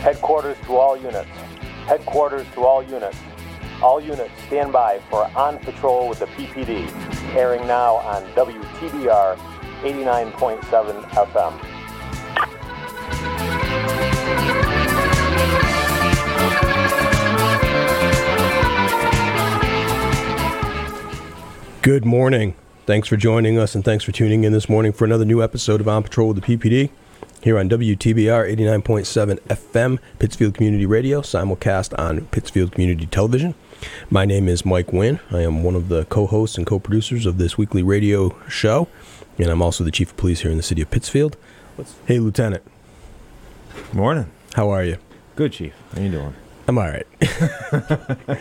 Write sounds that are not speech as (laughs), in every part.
Headquarters to all units. Headquarters to all units. All units stand by for On Patrol with the PPD, airing now on WTBR 89.7 FM. Good morning. Thanks for joining us and thanks for tuning in this morning for another new episode of On Patrol with the PPD here on WTBR 89.7 FM, Pittsfield Community Radio, simulcast on Pittsfield Community Television. My name is Mike Wynn. I am one of the co hosts and co producers of this weekly radio show, and I'm also the chief of police here in the city of Pittsfield. Hey, Lieutenant, Morning. how are you? Good, Chief. How you doing? I'm all right. (laughs)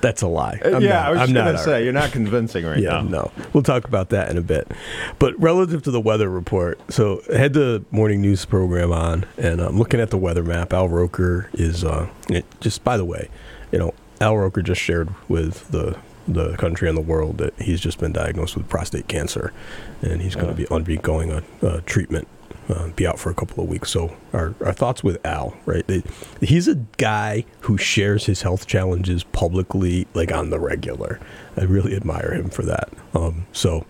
That's a lie. Uh, I'm yeah, not- I was I'm just gonna say right. you're not convincing right Yeah, now. no. We'll talk about that in a bit. But relative to the weather report, so I had the morning news program on, and I'm looking at the weather map. Al Roker is uh, it, just by the way, you know, Al Roker just shared with the the country and the world that he's just been diagnosed with prostate cancer, and he's going to Yeah. be undergoing a, a treatment. Uh, be out for a couple of weeks. So our, our thoughts with Al, right? They- he's a guy who shares his health challenges publicly, like on the regular. I really admire him for that. Um, so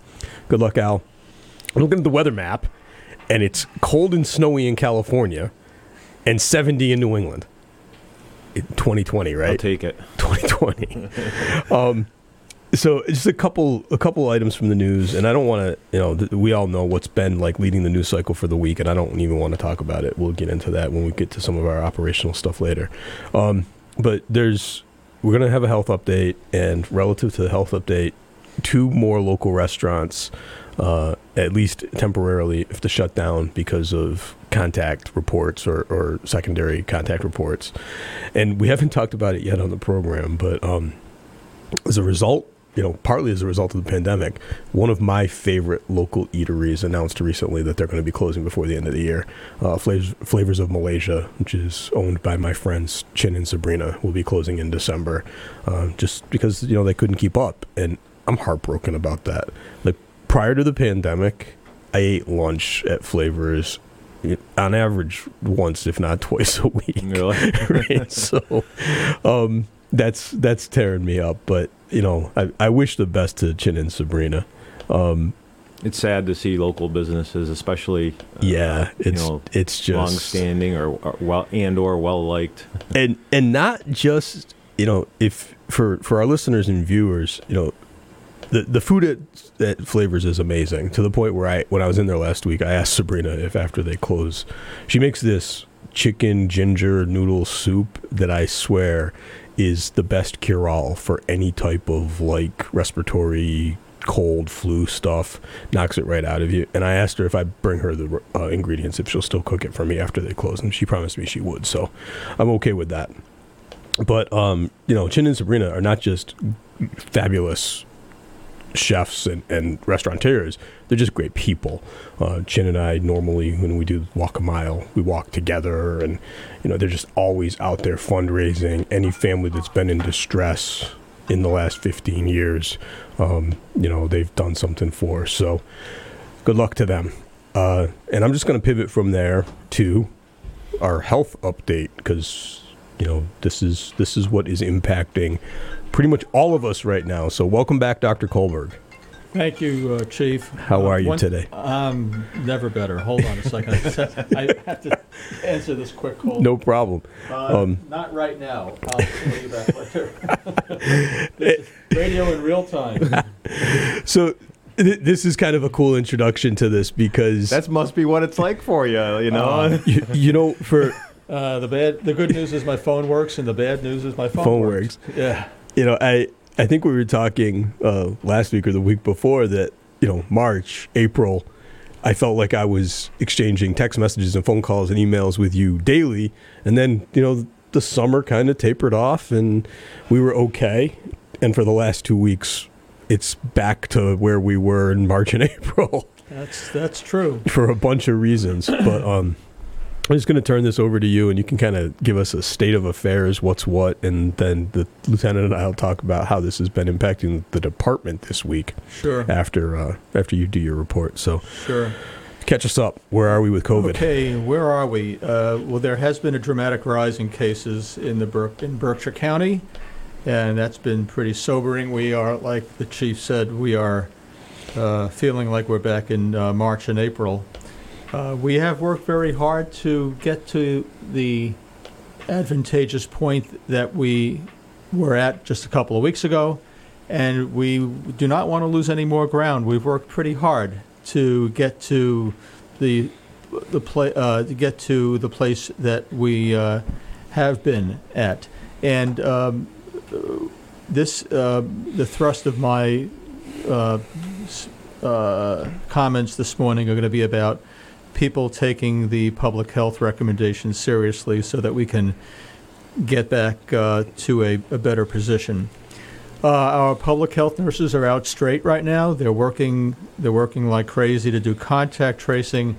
good luck, Al. I'm looking at the weather map, and it's cold and snowy in California, and 70 in New England. In 2020, I'll right? take it. 2020. (laughs) um, so just a couple a couple items from the news, and I don't want to, you know, th- we all know what's been like leading the news cycle for the week, and I don't even want to talk about it. We'll get into that when we get to some of our operational stuff later. Um, but there's we're gonna have a health update, and relative to the health update, two more local restaurants, uh, at least temporarily, have to shut down because of contact reports or, or secondary contact reports. And we haven't talked about it yet on the program, but um, as a result, you know, partly as a result of the pandemic, one of my favorite local eateries announced recently that they're going to be closing before the end of the year. Uh, Flavors, Flavors of Malaysia, which is owned by my friends Chin and Sabrina, will be closing in December, uh, just because you know they couldn't keep up, and I'm heartbroken about that. Like prior to the pandemic, I ate lunch at Flavors. On average, once if not twice a week Really? (laughs) right? So um, that's that's tearing me up. But you know, I, I wish the best to Chin and Sabrina. Um, It's sad to see local businesses, especially uh, yeah, you it's know, it's just long-standing or, or well and or well-liked. (laughs) and and not just you know if for for our listeners and viewers, you know. The, the food at, at Flavors is amazing to the point where I when I was in there last week I asked Sabrina if after they close she makes this chicken ginger noodle soup that I swear is the best cure all for any type of like respiratory cold flu stuff knocks it right out of you and I asked her if I bring her the uh, ingredients if she'll still cook it for me after they close and she promised me she would so I'm okay with that but um you know Chin and Sabrina are not just fabulous chefs and, and restaurateurs. They're just great people. Uh, Chin and I normally, when we do walk a mile, we walk together, and you know they're just always out there fundraising. Any family that's been in distress in the last 15 years, um, you know they've done something for. So, good luck to them. Uh, and I'm just going to pivot from there to our health update because you know this is this is what is impacting pretty much all of us right now. So welcome back, Dr. Kulberg. Thank you, uh, Chief. How Uh, are you one- today? Um, never better. Hold on a second. I have to answer this quick call. No problem. Uh, um, not right now. I'll tell you that later. (laughs) this is radio in real time. (laughs) So th- this is kind of a cool introduction to this because That must be what it's like for you, you know. Uh, you, you know for (laughs) Uh, the bad, the good news is my phone works, and the bad news is my phone, Phone works. Yeah. you know I I think we were talking uh, last week or the week before that you know March April. I felt like I was exchanging text messages and phone calls and emails with you daily, and then you know the summer kind of tapered off, and we were okay. And for the last two weeks, it's back to where we were in March and (laughs) April. That's that's true. for a bunch of reasons. But um, I'm just going to turn this over to you, and you can kind of give us a state of affairs, what's what, and then the lieutenant and I'll talk about how this has been impacting the department this week Sure. after uh, after you do your report. So, Sure. catch us up. Where are we with COVID? Okay, where are we? Uh, well, there has been a dramatic rise in cases in the Berk- in Berkshire County, and that's been pretty sobering. We are, like the chief said, we are uh, feeling like we're back in uh, March and April. Uh, we have worked very hard to get to the advantageous point that we were at just a couple of weeks ago, and we do not want to lose any more ground. We've worked pretty hard to get to the the pla- uh, to get to the place that we uh, have been at, and um, this uh, the thrust of my uh, uh, comments this morning are going to be about people taking the public health recommendations seriously, so that we can get back uh, to a, a better position. Uh, our public health nurses are out straight right now. They're working. They're working like crazy to do contact tracing.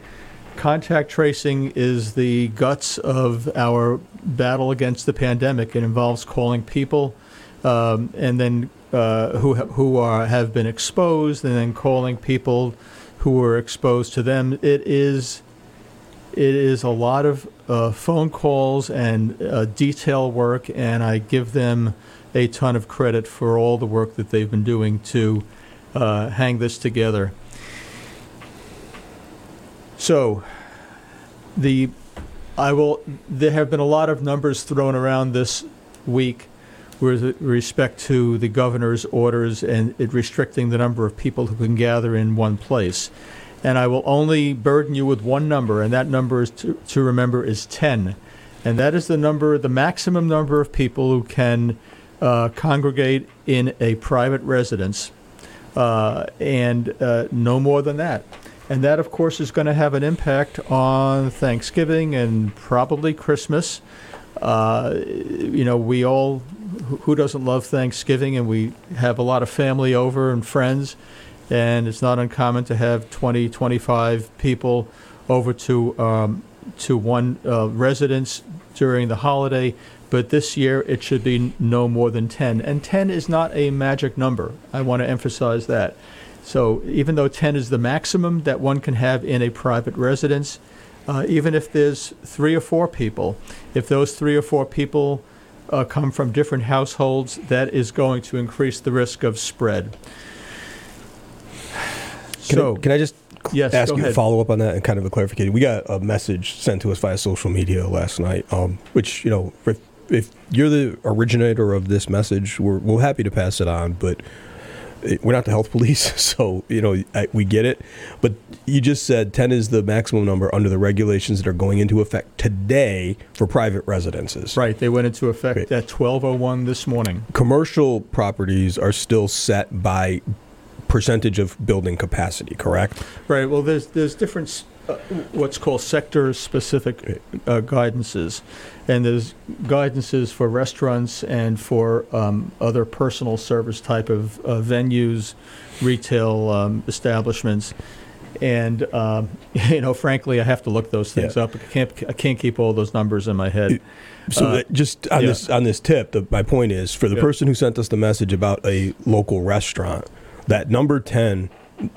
Contact tracing is the guts of our battle against the pandemic. It involves calling people, um, and then uh, who who are have been exposed, and then calling people who were exposed to them. It is it is a lot of uh, phone calls and uh, detail work, and I give them a ton of credit for all the work that they've been doing to uh, hang this together. So, the I will. There have been a lot of numbers thrown around this week with respect to the governor's orders and it restricting the number of people who can gather in one place. And I will only burden you with one number, and that number is to, to remember is 10. And that is the number, the maximum number of people who can uh, congregate in a private residence, uh, and uh, no more than that. And that, of course, is going to have an impact on Thanksgiving and probably Christmas. Uh, you know, we all, who doesn't love Thanksgiving? And we have a lot of family over and friends. And it's not uncommon to have 20, 25 people over to, um, to one uh, residence during the holiday. But this year, it should be no more than 10. And 10 is not a magic number. I want to emphasize that. So even though 10 is the maximum that one can have in a private residence, uh, even if there's three or four people, if those three or four people uh, come from different households, that is going to increase the risk of spread. Can, so, I, can I just yes, ask you a follow up on that and kind of a clarification? We got a message sent to us via social media last night, um, which you know, if, if you're the originator of this message, we're we're happy to pass it on, but we're not the health police, (laughs) so you know I, we get it. But you just said ten is the maximum number under the regulations that are going into effect today for private residences. Right, they went into effect Great. at 12:01 this morning. Commercial properties are still set by percentage of building capacity, correct? Right. Well, there's there's different what's called sector-specific uh, guidances, and there's guidances for restaurants and for um, other personal service type of uh, venues, retail um, establishments, and um, (laughs) you know, frankly, I have to look those things Yeah. up. I can't I can't keep all those numbers in my head. So Uh, that- just on yeah. this on this tip, the, my point is for the Yeah. person who sent us the message about a local restaurant, that number ten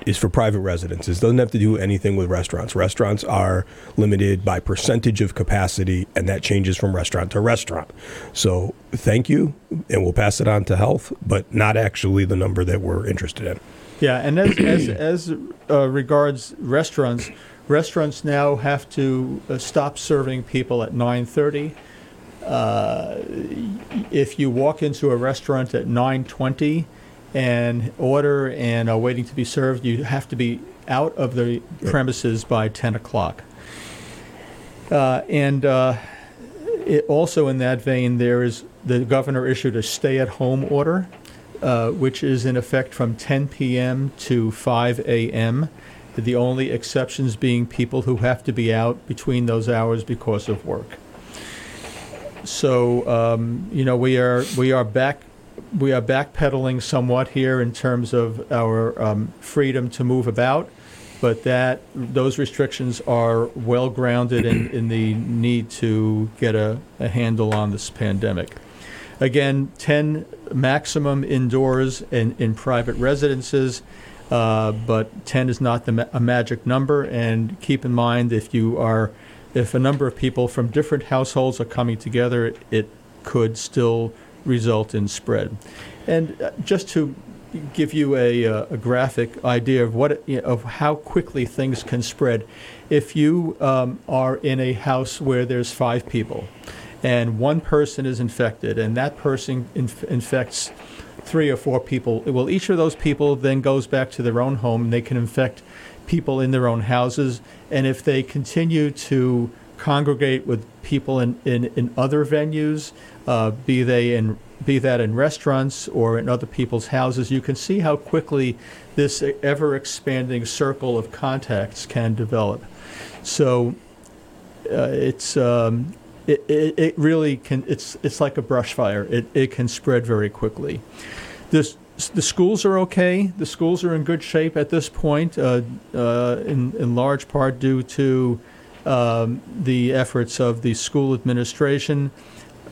is for private residences. Doesn't have to do anything with restaurants. Restaurants are limited by percentage of capacity, and that changes from restaurant to restaurant. So thank you, and we'll pass it on to health, but not actually the number that we're interested in. Yeah, and as as, as uh, regards restaurants, restaurants now have to uh, stop serving people at 9:30. Uh, if you walk into a restaurant at 9:20 and order and are waiting to be served, you have to be out of the premises by 10 o'clock. Uh, and uh, it, also in that vein, there is the governor issued a stay-at-home order uh, which is in effect from 10 p.m. to 5 a.m. The only exceptions being people who have to be out between those hours because of work. So um, you know we are we are back we are backpedaling somewhat here in terms of our um, freedom to move about, but that those restrictions are well grounded in, in the need to get a, a handle on this pandemic. Again, 10 maximum indoors in, in private residences. Uh, but 10 is not the ma- a magic number, and keep in mind if you are, if a number of people from different households are coming together, it could still result in spread. And uh, just to give you a, uh, a graphic idea of what of how quickly things can spread, if you um, are in a house where there's five people, and one person is infected, and that person inf- infects three or four people, well, each of those people then goes back to their own home, and they can infect people in their own houses, and if they continue to congregate with people in, in, in other venues, uh, be they in be that in restaurants or in other people's houses, you can see how quickly this ever expanding circle of contacts can develop. So uh, it's um, it, it, it really can it's it's like a brush fire. It it can spread very quickly. This the schools are okay. The schools are in good shape at this point, uh, uh, in in large part due to um, the efforts of the school administration.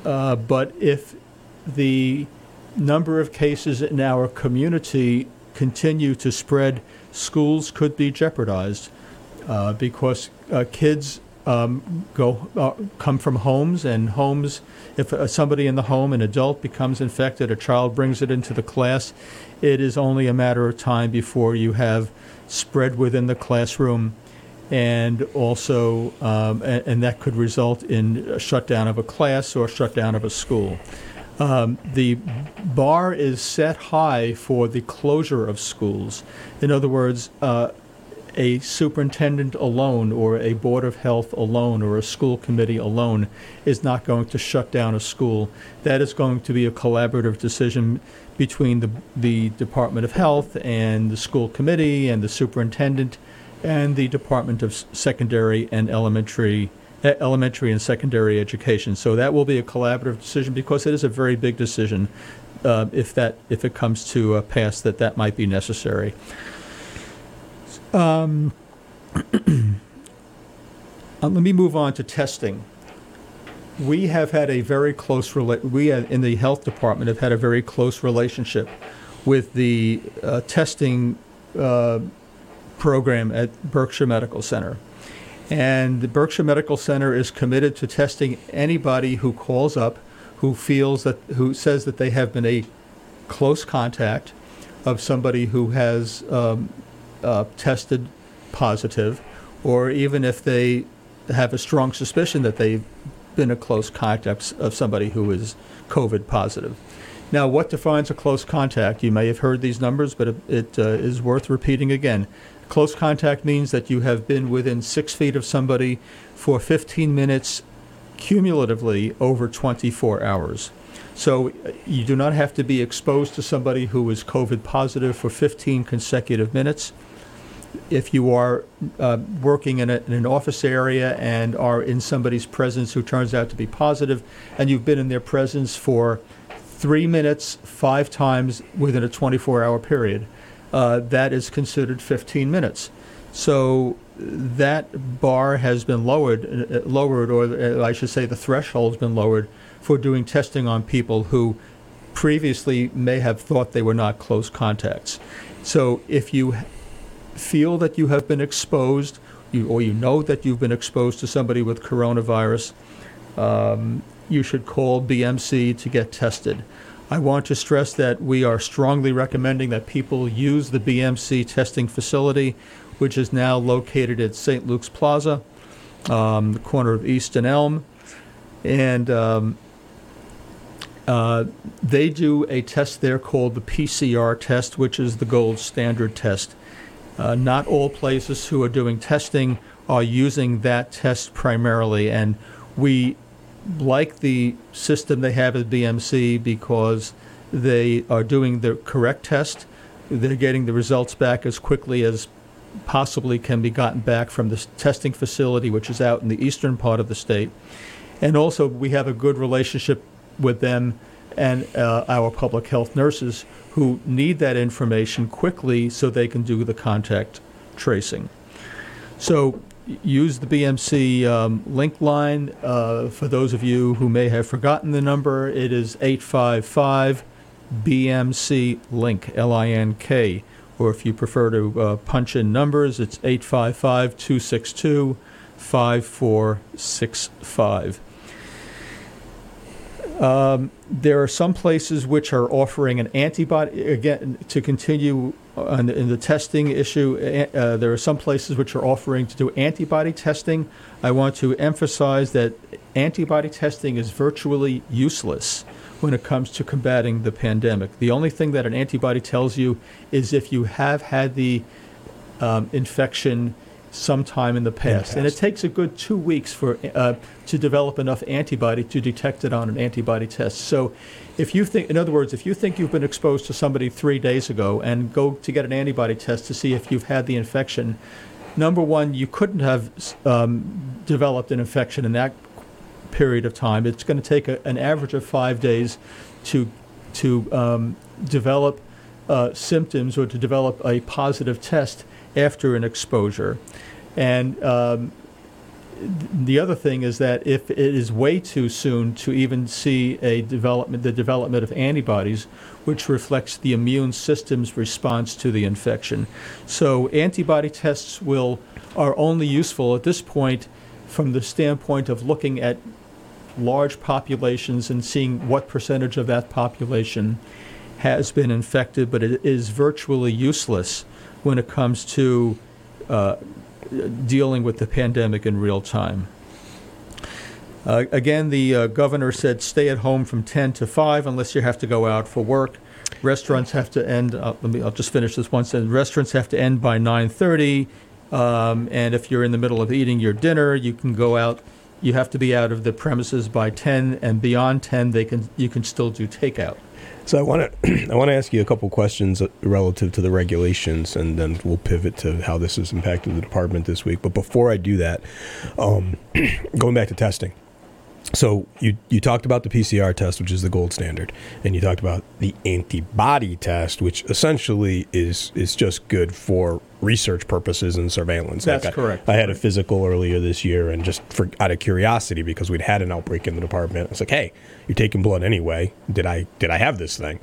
Uh, but if the number of cases in our community continue to spread, schools could be jeopardized uh, because uh, kids um, go uh, come from homes and homes. If uh, somebody in the home, an adult, becomes infected, a child brings it into the class, it is only a matter of time before you have spread within the classroom. And also, um, and, and that could result in a shutdown of a class or a shutdown of a school. Um, the bar is set high for the closure of schools. In other words, uh, a superintendent alone or a board of health alone or a school committee alone is not going to shut down a school. That is going to be a collaborative decision between the, the Department of Health and the school committee and the superintendent and the Department of Secondary and Elementary elementary and secondary education. So that will be a collaborative decision because it is a very big decision. Uh, if that if it comes to uh, pass, that that might be necessary. Um, (clears throat) uh, let me move on to testing. We have had a very close rela- we have, in the health department have had a very close relationship with the uh, testing uh, program at Berkshire Medical Center. And the Berkshire Medical Center is committed to testing anybody who calls up who feels that who says that they have been a close contact of somebody who has um, uh, tested positive, or even if they have a strong suspicion that they've been a close contact of somebody who is COVID positive. Now, what defines a close contact? You may have heard these numbers, but it, it uh, is worth repeating again. Close contact means that you have been within six feet of somebody for 15 minutes cumulatively over 24 hours. So you do not have to be exposed to somebody who is COVID positive for 15 consecutive minutes. If you are uh, working in, a, in an office area and are in somebody's presence who turns out to be positive, and you've been in their presence for three minutes, five times within a 24 hour period, uh, that is considered 15 minutes. So that bar has been lowered, uh, uh, lowered, or uh, I should say, the threshold's been lowered for doing testing on people who previously may have thought they were not close contacts. So if you feel that you have been exposed, you, or you know that you've been exposed to somebody with coronavirus, um, you should call BMC to get tested. I want to stress that we are strongly recommending that people use the BMC testing facility, which is now located at St. Luke's Plaza, um, the corner of East and Elm. And um, uh, they do a test there called the PCR test, which is the gold standard test. Uh, not all places who are doing testing are using that test primarily, and we like the system they have at BMC because they are doing the correct test. They're getting the results back as quickly as possibly can be gotten back from the testing facility, which is out in the eastern part of the state. And also, we have a good relationship with them and uh, our public health nurses who need that information quickly so they can do the contact tracing. So use the BMC um, link line. Uh, for those of you who may have forgotten the number, it is 855 BMC link, L I N K, or if you prefer to uh, punch in numbers, it's 855 262 5465. Um, There are some places which are offering an antibody, again, to continue on the- in the testing issue, uh, there are some places which are offering to do antibody testing. I want to emphasize that antibody testing is virtually useless when it comes to combating the pandemic. The only thing that an antibody tells you is if you have had the um, infection sometime in the past. And it takes a good two weeks for uh, to develop enough antibody to detect it on an antibody test. So, if you think, in other words, if you think you've been exposed to somebody three days ago and go to get an antibody test to see if you've had the infection, number one, you couldn't have um, developed an infection in that period of time. It's going to take a, an average of five days to to um, develop uh, symptoms or to develop a positive test after an exposure. And um, the other thing is that if it is way too soon to even see a development, the development of antibodies, which reflects the immune system's response to the infection. So antibody tests will are only useful at this point from the standpoint of looking at large populations and seeing what percentage of that population has been infected, but it is virtually useless when it comes to uh, dealing with the pandemic in real time. Uh, again, the uh, governor said stay at home from 10 to 5 unless you have to go out for work. Restaurants have to end. Uh, let me. I'll just finish this one sentence. Restaurants have to end by 9:30, um, and if you're in the middle of eating your dinner, you can go out. You have to be out of the premises by 10, and beyond 10, they can. You can still do takeout. So I want (clears throat) to I want to ask you a couple questions relative to the regulations, and then we'll pivot to how this has impacted the department this week. But before I do that, um, (clears throat) going back to testing. So you you talked about the PCR test, which is the gold standard, and you talked about the antibody test, which essentially is is just good for research purposes and surveillance. That's I- correct. I had a physical earlier this year, and just for out of curiosity, because we'd had an outbreak in the department, I was like, "Hey, you're taking blood anyway. Did I did I have this thing?"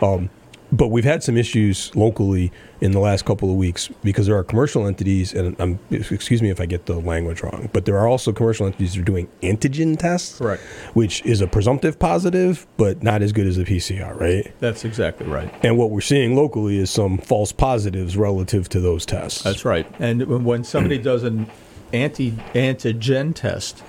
Um, but we've had some issues locally in the last couple of weeks because there are commercial entities, and I'm, excuse me if I get the language wrong, but there are also commercial entities that are doing antigen tests, Correct. which is a presumptive positive, but not as good as the PCR, right? That's exactly right. And what we're seeing locally is some false positives relative to those tests. That's right. And when- when somebody (clears throat) does an anti antigen test,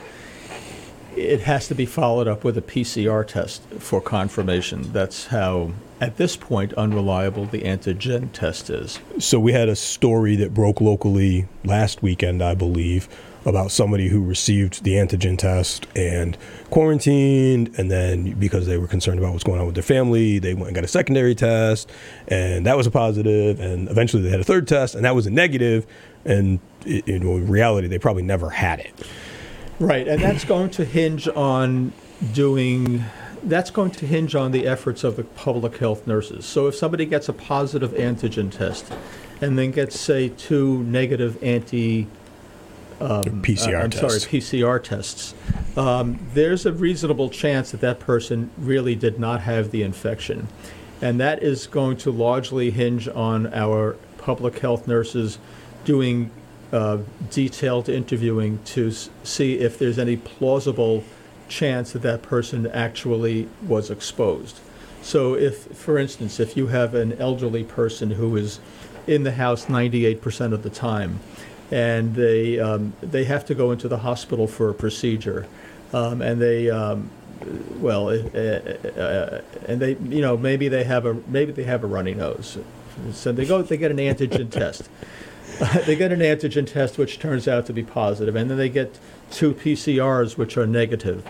it has to be followed up with a PCR test for confirmation. That's how, at this point, unreliable the antigen test is. So we had a story that broke locally last weekend, I believe, about somebody who received the antigen test and quarantined, and then because they were concerned about what's going on with their family, they went and got a secondary test, and that was a positive, and eventually they had a third test, and that was a negative, and in reality, they probably never had it. Right, and that's going to hinge on doing. That's going to hinge on the efforts of the public health nurses. So if somebody gets a positive antigen test, and then gets say two negative anti PCR uh, I'm test. sorry, PCR tests. Um, there's a reasonable chance that that person really did not have the infection. And that is going to largely hinge on our public health nurses doing uh, detailed interviewing to s- see if there's any plausible chance that that person actually was exposed. So if, for instance, if you have an elderly person who is in the house 98% of the time, and they um, they have to go into the hospital for a procedure, um, and they um, well, uh, uh, and they you know maybe they have a maybe they have a runny nose, so they go they get an antigen test. (laughs) they get an antigen test which turns out to be positive, and then they get two PCRs which are negative.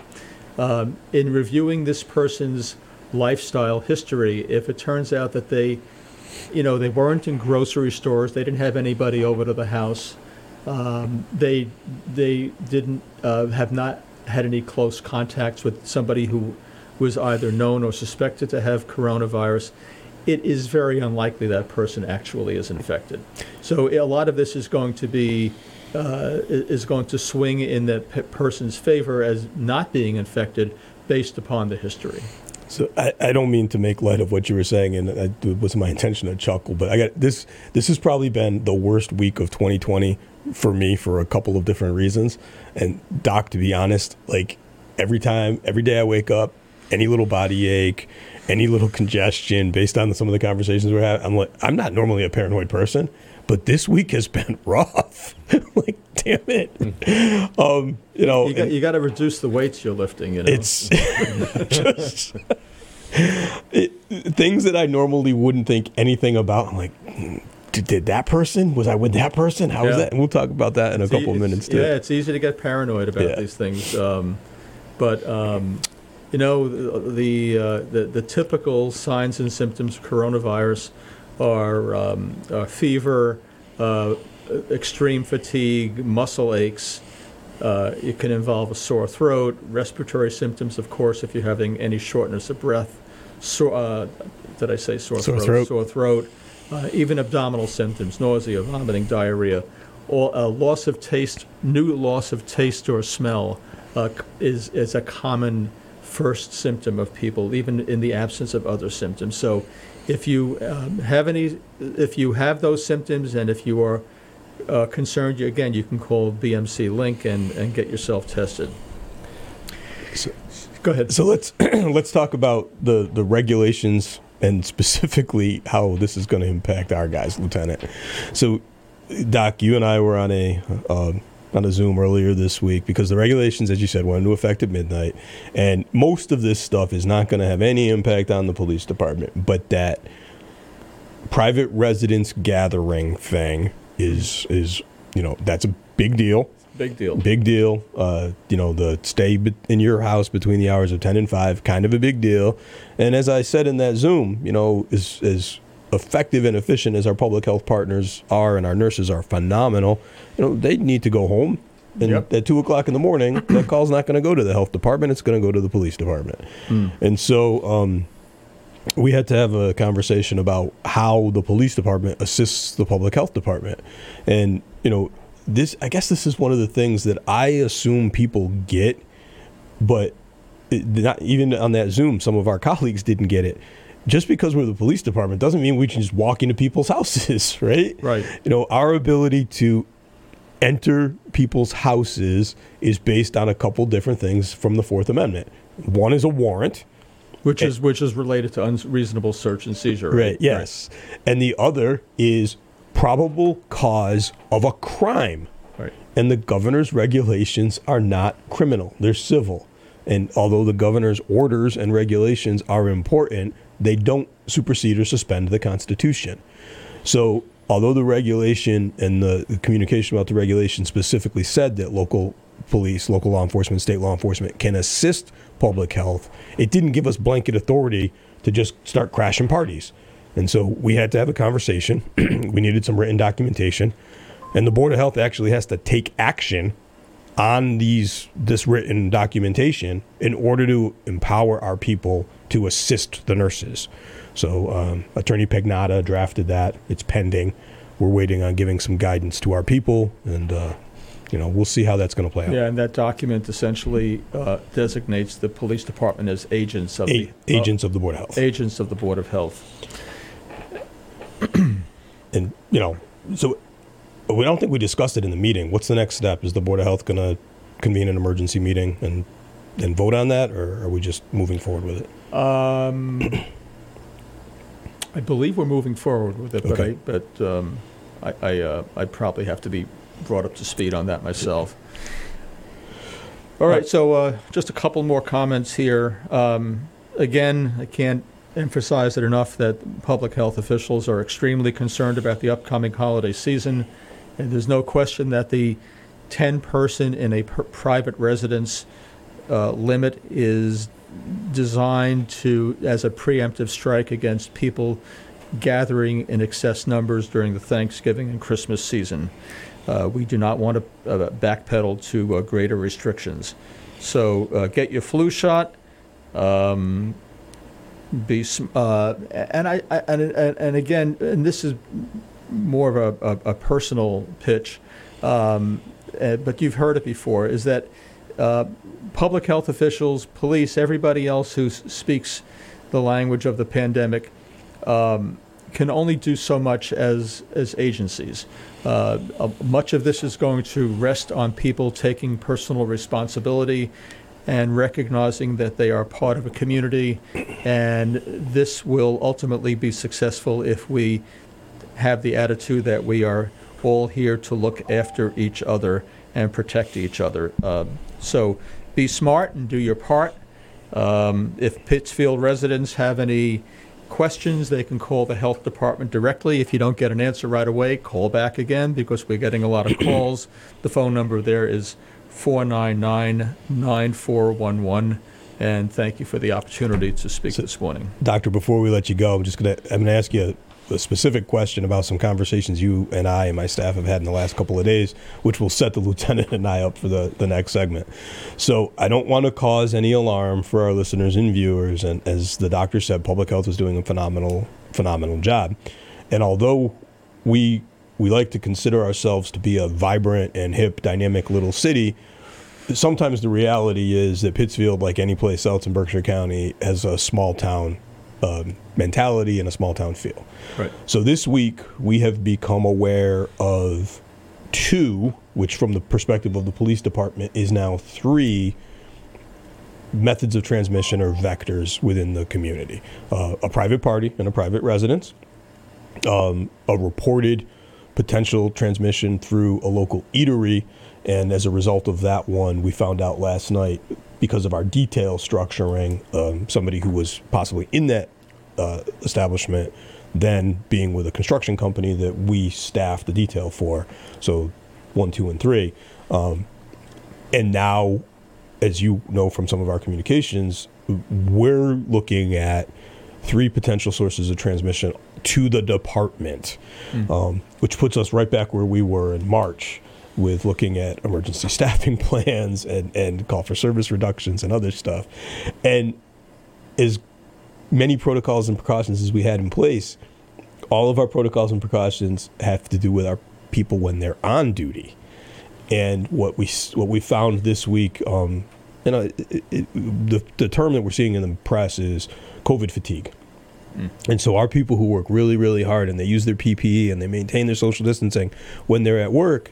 Um, in reviewing this person's lifestyle history, if it turns out that they you know, they weren't in grocery stores. They didn't have anybody over to the house. Um, they they didn't uh, have not had any close contacts with somebody who was either known or suspected to have coronavirus. It is very unlikely that person actually is infected. So a lot of this is going to be uh, is going to swing in that pe- person's favor as not being infected based upon the history. So I, I don't mean to make light of what you were saying, and I, it was my intention to chuckle, but I got this. This has probably been the worst week of 2020 for me for a couple of different reasons. And Doc, to be honest, like every time, every day I wake up, any little body ache, any little congestion, based on some of the conversations we're having, I'm like, I'm not normally a paranoid person, but this week has (laughs) been rough. (laughs) like, damn it. Um, you know, You got, you got to reduce the weights you're lifting, you know. it's (laughs) just it, things that I normally wouldn't think anything about. I'm like, "Hmm, did, did that person? Was I with that person? How was that? And we'll talk about that in a It's e- couple of minutes too. Yeah, it's easy to get paranoid about Yeah. these things. Um, but um, you know, the the, uh, the the typical signs and symptoms of coronavirus are um, uh, fever, uh, extreme fatigue, muscle aches. Uh, it can involve a sore throat, respiratory symptoms, of course, if you're having any shortness of breath. Sore, uh, did I say sore, Sore throat? throat. Sore throat. Uh, even abdominal symptoms, nausea, vomiting, diarrhea. Or uh, loss of taste, new loss of taste or smell uh, is, is a common first symptom of people, even in the absence of other symptoms. So if you um, have any, if you have those symptoms and if you are uh, concerned, you, again, you can call BMC Link and, and get yourself tested. So- Go ahead. So let's (clears throat) let's talk about the the regulations and specifically how this is going to impact our guys, Lieutenant. So, Doc, you and I were on a uh, on a Zoom earlier this week because the regulations, as you said, went into effect at midnight, and most of this stuff is not going to have any impact on the police department, but that private residence gathering thing is is you know that's a big deal. Big deal. Big deal. Uh, you know, the stay in your house between the hours of 10 and 5, kind of a big deal. And as I said in that Zoom, you know, as, as effective and efficient as our public health partners are and our nurses are phenomenal, you know, they need to go home. And Yep. at 2 o'clock in the morning, that call's not going to go to the health department, it's going to go to the police department. And so, um, we had to have a conversation about how the police department assists the public health department. And, you know, this, I guess this is one of the things that I assume people get, but it, not even on that Zoom, some of our (laughs) colleagues didn't get it. Just because we're the police department doesn't mean we can just walk into people's (laughs) houses, right? Right. You know, our ability to enter people's houses is based on a couple different things from the Fourth Amendment. One is a warrant. Which is which is related to unreasonable search and seizure. Right, yes. And the other is probable cause of a crime. Right. And the governor's regulations are not criminal, they're civil. And although the governor's orders and regulations are important, they don't supersede or suspend the Constitution. So, although the regulation and the, the communication about the regulation specifically said that local police, local law enforcement, state law enforcement can assist public health, it didn't give us blanket authority to just start crashing parties. And so we had to have a conversation. (clears throat) we needed some written documentation. And the Board of Health actually has to take action on these this written documentation in order to empower our people to assist the nurses. So um, Attorney Pagnotta drafted that. It's pending. We're waiting on giving some guidance to our people, and uh, you know we'll see how that's going to play out. Yeah, and that document essentially uh, designates the police department as agents of A- the agents of the Board of Health. uh, agents of the Board of Health. (clears throat) and you know, so we don't think we discussed it in the meeting. What's the next step? Is the Board of Health going to convene an emergency meeting and and vote on that, or are we just moving forward with it? Um, I believe we're moving forward with it, but I, but um, I, I, uh, I'd probably have to be brought up to speed on that myself. All right, so uh, just a couple more comments here. Um, again, I can't emphasize it enough that public health officials are extremely concerned about the upcoming holiday season, and there's no question that the 10 person in a per- private residence uh, limit is designed to as a preemptive strike against people gathering in excess numbers during the Thanksgiving and Christmas season. Uh, we do not want to uh, backpedal to uh, greater restrictions. So uh, get your flu shot. Um, be uh, and I, I and, and again, and this is more of a, a, a personal pitch, um, uh, but you've heard it before. Is that uh, public health officials, police, everybody else who s- speaks the language of the pandemic um, can only do so much as as agencies. Uh, uh, much of this is going to rest on people taking personal responsibility and recognizing that they are part of a community, and this will ultimately be successful if we have the attitude that we are all here to look after each other and protect each other. Um, so be smart and do your part. Um, if Pittsfield residents have any questions, they can call the health department directly. If you don't get an answer right away, call back again because we're getting a lot of (coughs) calls. The phone number there is 499 9411. And thank you for the opportunity to speak this morning. Doctor, before we let you go, I'm just gonna I'm gonna ask you a, specific question about some conversations you and I and my staff have had in the last couple of days, which will set the (laughs) lieutenant and I up for the, the next segment. So I don't want to cause any alarm for our listeners and viewers, and as the doctor said, public health is doing a phenomenal phenomenal job. And although we we like to consider ourselves to be a vibrant and hip, dynamic little city, sometimes the reality is that Pittsfield, like any place else in Berkshire County, has a small town um, mentality and a small town feel. Right. So this week we have become aware of two, which from the perspective of the police department is now three methods of transmission or vectors within the community. Uh, a private party and a private residence, um, a reported potential transmission through a local eatery. And as a result of that one, we found out last night because of our detail structuring, um, somebody who was possibly in that uh, establishment than being with a construction company that we staff the detail for. So one, two, and three. Um, and now, as you know from some of our communications, we're looking at three potential sources of transmission to the department, um, which puts us right back where we were in March with looking at emergency (laughs) staffing plans and, and call for service reductions and other stuff. And as many protocols and precautions as we had in place, all of our protocols and precautions have to do with our people when they're on duty. And what we what we found this week, um, you know, it, it, the the term that we're seeing in the press is COVID fatigue. And so our people who work really, really hard and they use their PPE and they maintain their social distancing when they're at work,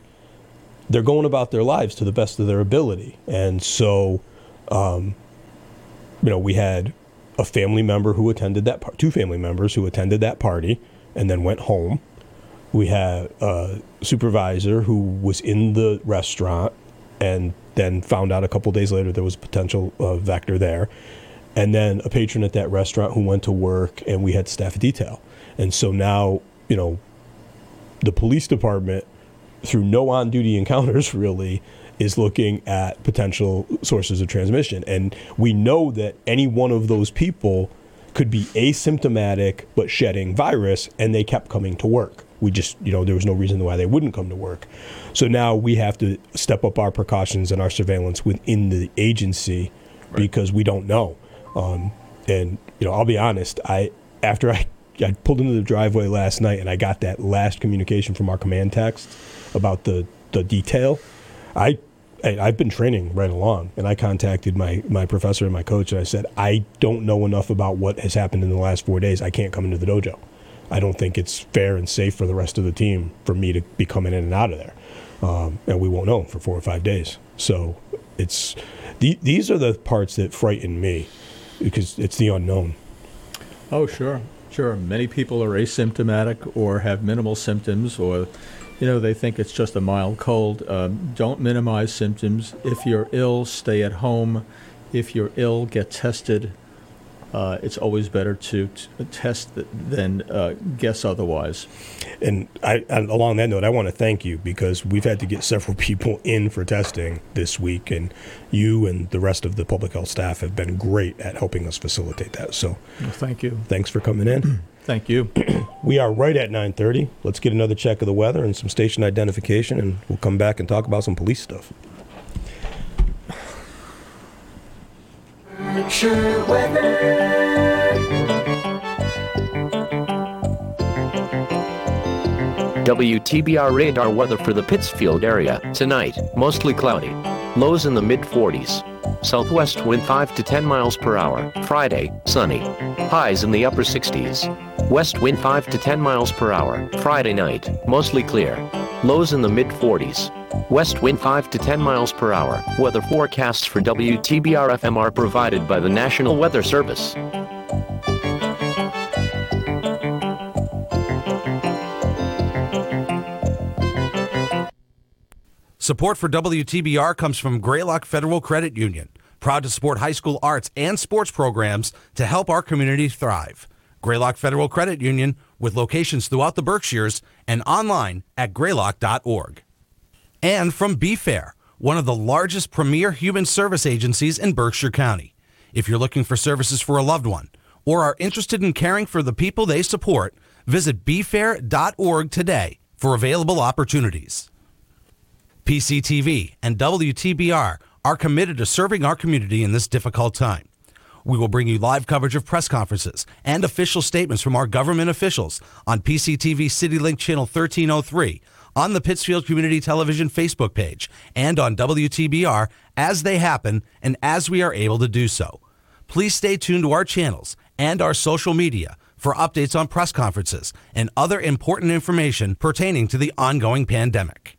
they're going about their lives to the best of their ability. And so, um, you know, we had a family member who attended that par- two family members who attended that party and then went home. We had a supervisor who was in the restaurant and then found out a couple days later there was a potential uh, vector there. And then a patron at that restaurant who went to work and we had staff detail. And so now, you know, the police department, through no on duty encounters (laughs) really, is looking at potential sources of transmission. And we know that any one of those people could be asymptomatic but shedding virus, and they kept coming to work. We just, you know, there was no reason why they wouldn't come to work. So now we have to step up our precautions and our surveillance within the agency because we don't know. Um, and you know, I'll be honest. I after I I pulled into the driveway last night and I got that last communication from our command text about the the detail. I I- I've been training right along, and I contacted my my professor and my coach, and I said I don't know enough about what has happened in the last four days. I can't come into the dojo. I don't think it's fair and safe for the rest of the team for me to be coming in and out of there, um, and we won't know for four or five days. So it's the, these are the parts that frighten me because it's the unknown. Oh, sure, sure. Many people are asymptomatic or have minimal symptoms, or, you know, they think it's just a mild cold. Um, don't minimize symptoms. If you're ill, stay at home. If you're ill, get tested. Uh, it's always better to t- test th- than uh, guess otherwise. And I, along that note, I want to thank you because we've had to get several (laughs) people in for testing this week, and you and the rest of the public health staff have been great at helping us facilitate that. So Well, thank you. thanks for coming in. (clears throat) Thank you. (clears throat) we are right at 9:30. Let's get another check of the weather and some station identification, and we'll come back and talk about some police stuff. Sure weather. WTBR radar weather for the Pittsfield area. Tonight, mostly cloudy. Lows in the mid 40s. Southwest wind 5 to 10 miles per hour. Friday, sunny. Highs in the upper 60s. West wind 5 to 10 miles per hour. Friday night, mostly clear. Lows in the mid 40s. West wind 5 to 10 miles per hour. Weather forecasts for WTBR FM are provided by the National Weather Service. Support for WTBR comes from Greylock Federal Credit Union, proud to support high school arts and sports programs to help our community thrive. Greylock Federal Credit Union with locations throughout the Berkshires and online at greylock.org. And from BFAIR, one of the largest premier human service agencies in Berkshire County. If you're looking for services for a loved one or are interested in caring for the people they support, visit bfair.org today for available opportunities. PCTV and WTBR are committed to serving our community in this difficult time. We will bring you live coverage of press conferences and official statements from our government officials on PCTV CityLink Channel 1303, on the Pittsfield Community Television Facebook page, and on WTBR as they happen and as we are able to do so. Please stay tuned to our channels and our social media for updates on press conferences and other important information pertaining to the ongoing pandemic.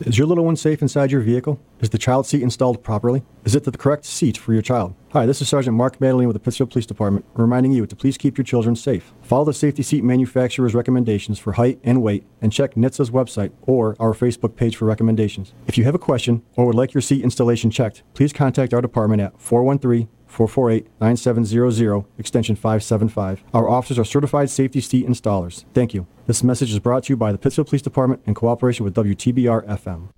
Is your little one safe inside your vehicle? Is the child seat installed properly? Is it the correct seat for your child? Hi, this is Sergeant Mark Madeline with the Pittsfield Police Department, reminding you to please keep your children safe. Follow the safety seat manufacturer's recommendations for height and weight, and check NHTSA's website or our Facebook page for recommendations. If you have a question or would like your seat installation checked, please contact our department at 413 448 9700, extension 575. Our officers are certified safety seat installers. Thank you. This message is brought to you by the Pittsfield Police Department in cooperation with WTBR FM.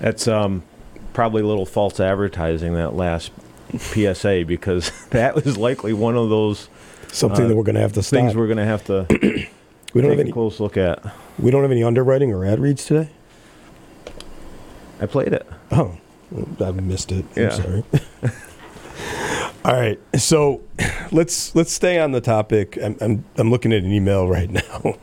That's um, probably a little false advertising that last PSA because (laughs) that was likely one of those Something Uh, that we're going to have to stop. things we're going to have to we don't take have a any. close look at. We don't have any underwriting or ad reads today. I played it. Oh, I missed it. Yeah. I'm sorry. (laughs) All right, so let's let's stay on the topic. I'm, I'm I'm looking at an email right (laughs) now.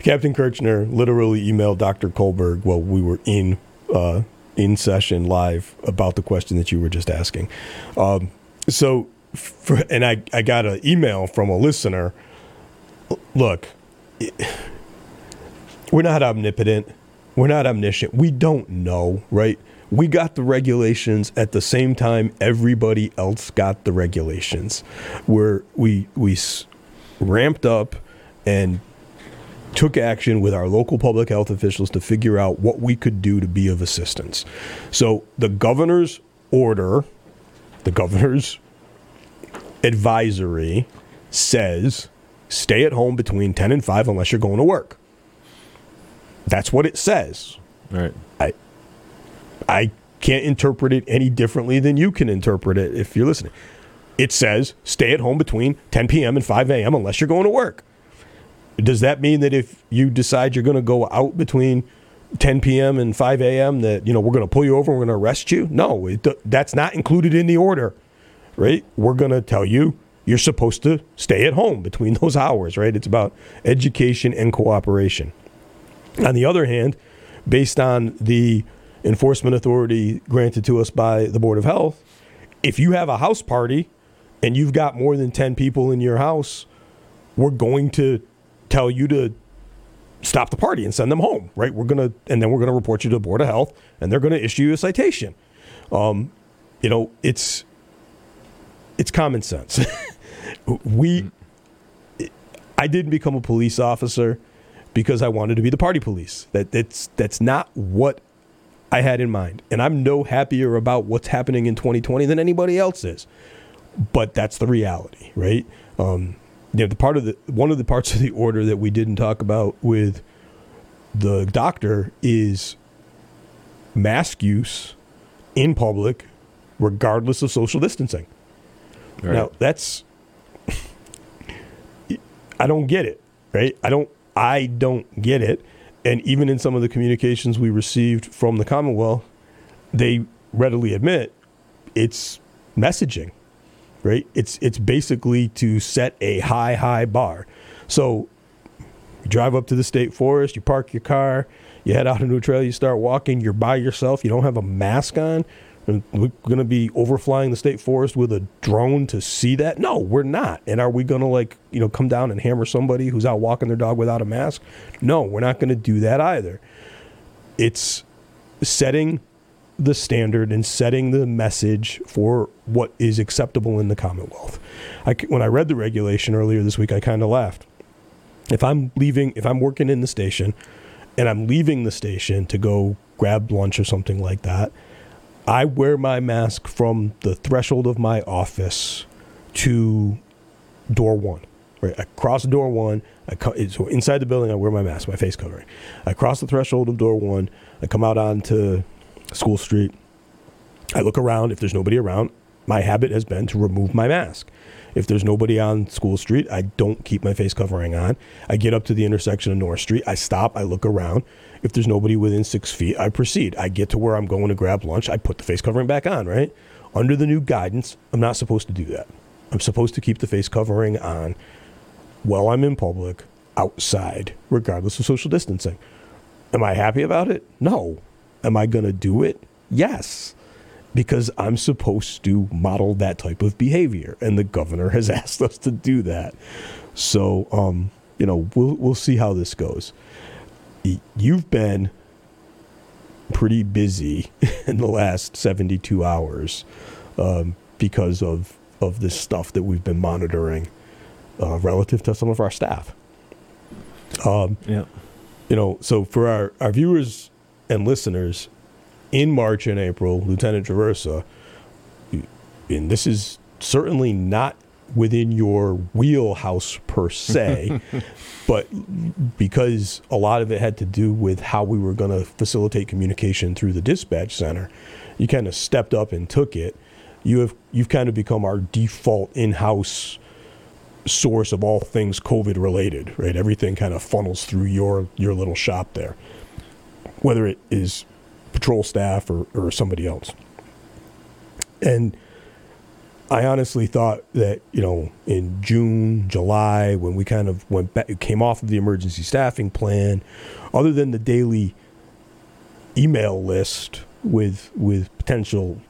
Captain Kirchner literally emailed Dr. Kulberg while we were in uh, in session live about the question that you were just asking. Um, so, for, and I I got an email from a listener. Look, we're not omnipotent. We're not omniscient. We don't know, right? We got the regulations at the same time everybody else got the regulations. Where we we ramped up and took action with our local public health officials to figure out what we could do to be of assistance. So the governor's order, the governor's advisory says stay at home between 10 and 5 unless you're going to work. That's what it says. Right. I I can't interpret it any differently than you can interpret it if you're listening. It says stay at home between 10 p.m. and 5 a.m. unless you're going to work. Does that mean that if you decide you're going to go out between 10 p.m. and 5 a.m. that you know we're going to pull you over and we're going to arrest you? No, it, that's not included in the order, right? We're going to tell you you're supposed to stay at home between (laughs) those hours, right? It's about education and cooperation. On the other hand, based on the enforcement authority granted to us by the Board of Health, if you have a house party and you've got more than 10 people in your house, we're going to tell you to stop the party and send them home, right? We're going to, and then we're going to report you to the Board of Health and they're going to issue you a citation. Um, you know, it's, it's common sense. (laughs) we, I didn't become a police officer because I wanted to be the party police. That that's that's not what I had in mind. And I'm no happier about what's happening in 2020 than anybody else is. But that's the reality, right? Um, you know, the part of the one of the parts (laughs) of the order that we didn't talk about with the doctor is mask use in public, regardless of social distancing. Right. Now that's (laughs) I don't get it, right? I don't I don't get it. And even in some of the communications we received from the Commonwealth, they readily admit it's messaging, right? It's it's basically to set a high high bar. So You drive up to the state forest, you park your car, you head out into a trail, you start walking, you're by yourself, you don't have a mask on. We're going to be overflying the state forest with a drone to see that? No, we're not. And are we going to like, you know, come down and hammer somebody who's out walking their dog without a mask? No, we're not going to do that either. It's setting the standard and setting the message for what is acceptable in the Commonwealth. I when I read the regulation earlier this week, I kind of laughed. If I'm leaving, if I'm working in the station and I'm leaving the station to go grab lunch or something like that, I wear my mask from the threshold of my office to door one. Right, I cross door one. I co- so inside the building, I wear my mask, my face covering. I cross the threshold of door one. I come out onto School Street. I look around. If there's nobody around, my habit has been to remove my mask. If there's nobody on School Street, I don't keep my face covering on. I get up to the intersection of North Street. I stop. I look around. If there's nobody within six feet, I proceed. I get to where I'm going to grab lunch. I put the face covering back on, right? Under the new guidance, I'm not supposed to do that. I'm supposed to keep the face covering on while I'm in public, outside, regardless of social distancing. Am I happy about it? No. Am I going to do it? Yes. Because I'm supposed to model that type of behavior, and the governor (laughs) has asked us to do that. So, um, you know, we'll we'll see how this goes. You've been pretty busy (laughs) in the last 72 hours um, because of of this stuff that we've been monitoring uh, relative to some of our staff. Um, Yeah. you know, so for our, our viewers and listeners, in March and April, Lieutenant Traversa, and this is certainly not within your wheelhouse per se, (laughs) but because a lot of it had to do with how we were going to facilitate communication through the dispatch center, you kind of stepped up and took it. You have you've kind of become our default in-house source of all things COVID related, right? Everything kind of funnels through your your little shop there, whether it is patrol staff or, or somebody else. And I honestly thought that you know in June, July, when we kind of went back, came off of the emergency staffing plan, other than the daily email list with with potential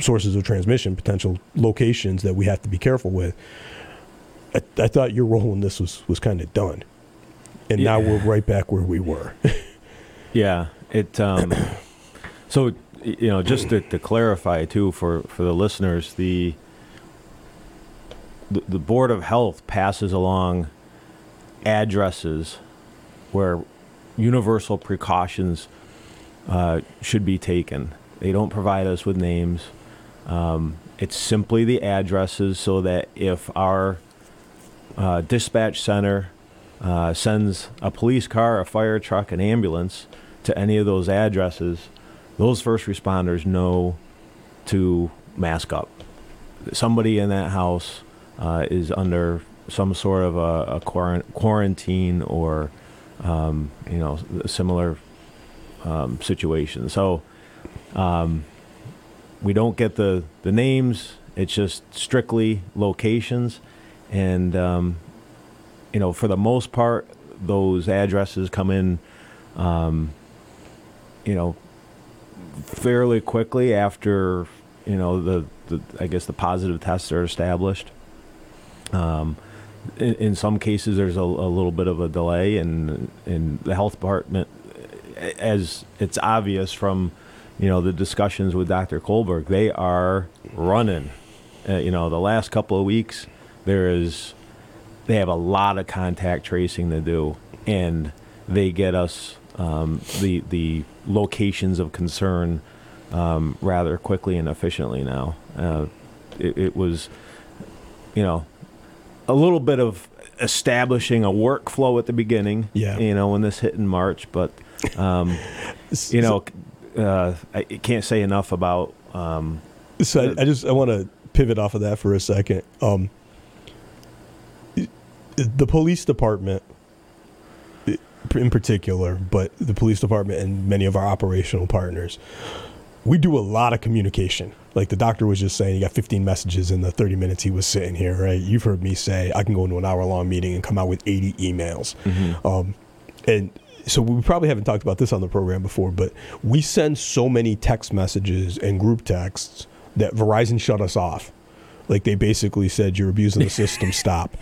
sources of transmission, potential locations that we have to be careful with. I, I thought your role in this was was kind of done, and now we're right back where we were. (laughs) Yeah, it. Um, (coughs) so you know, just to, to clarify too for for the listeners, the, the board of health passes along addresses where universal precautions uh, should be taken. They don't provide us with names. Um, it's simply the addresses so that if our uh, dispatch center uh, sends a police car, a fire truck, an ambulance to any of those addresses, those first responders know to mask up. Somebody in that house uh, is under some sort of a, a quarantine or, um, you know, similar um, situation. So um, we don't get the, the names. It's just strictly locations. And, um, you know, for the most part, those addresses come in, um, you know, fairly quickly after, you know, the, the I guess the positive tests are established. Um, in, in some cases, there's a, a little bit of a delay, and in the health department, as it's obvious from, you know, the discussions with Dr. Kulberg, they are running. Uh, you know, the last couple of weeks, there is they have a lot of contact tracing to do, and they get us um, the the locations of concern um, rather quickly and efficiently now. Uh, it, it was, you know, a little bit of establishing a workflow at the beginning. Yeah. You know, when this hit in March, but um, (laughs) you know, uh, I can't say enough about. Um, So I, I just I want to pivot off of that for a second. Um, the police department, in particular, but the police department and many of our operational partners, we do a lot of communication. Like the doctor was just saying, he got 15 messages in the 30 minutes he was sitting here. Right? You've heard me say I can go into an hour long meeting and come out with 80 emails. Um, and so we probably haven't talked about this on the program before, but we send so many text messages and group texts that Verizon shut us off. Like they basically said, "You're abusing the system. (laughs) Stop."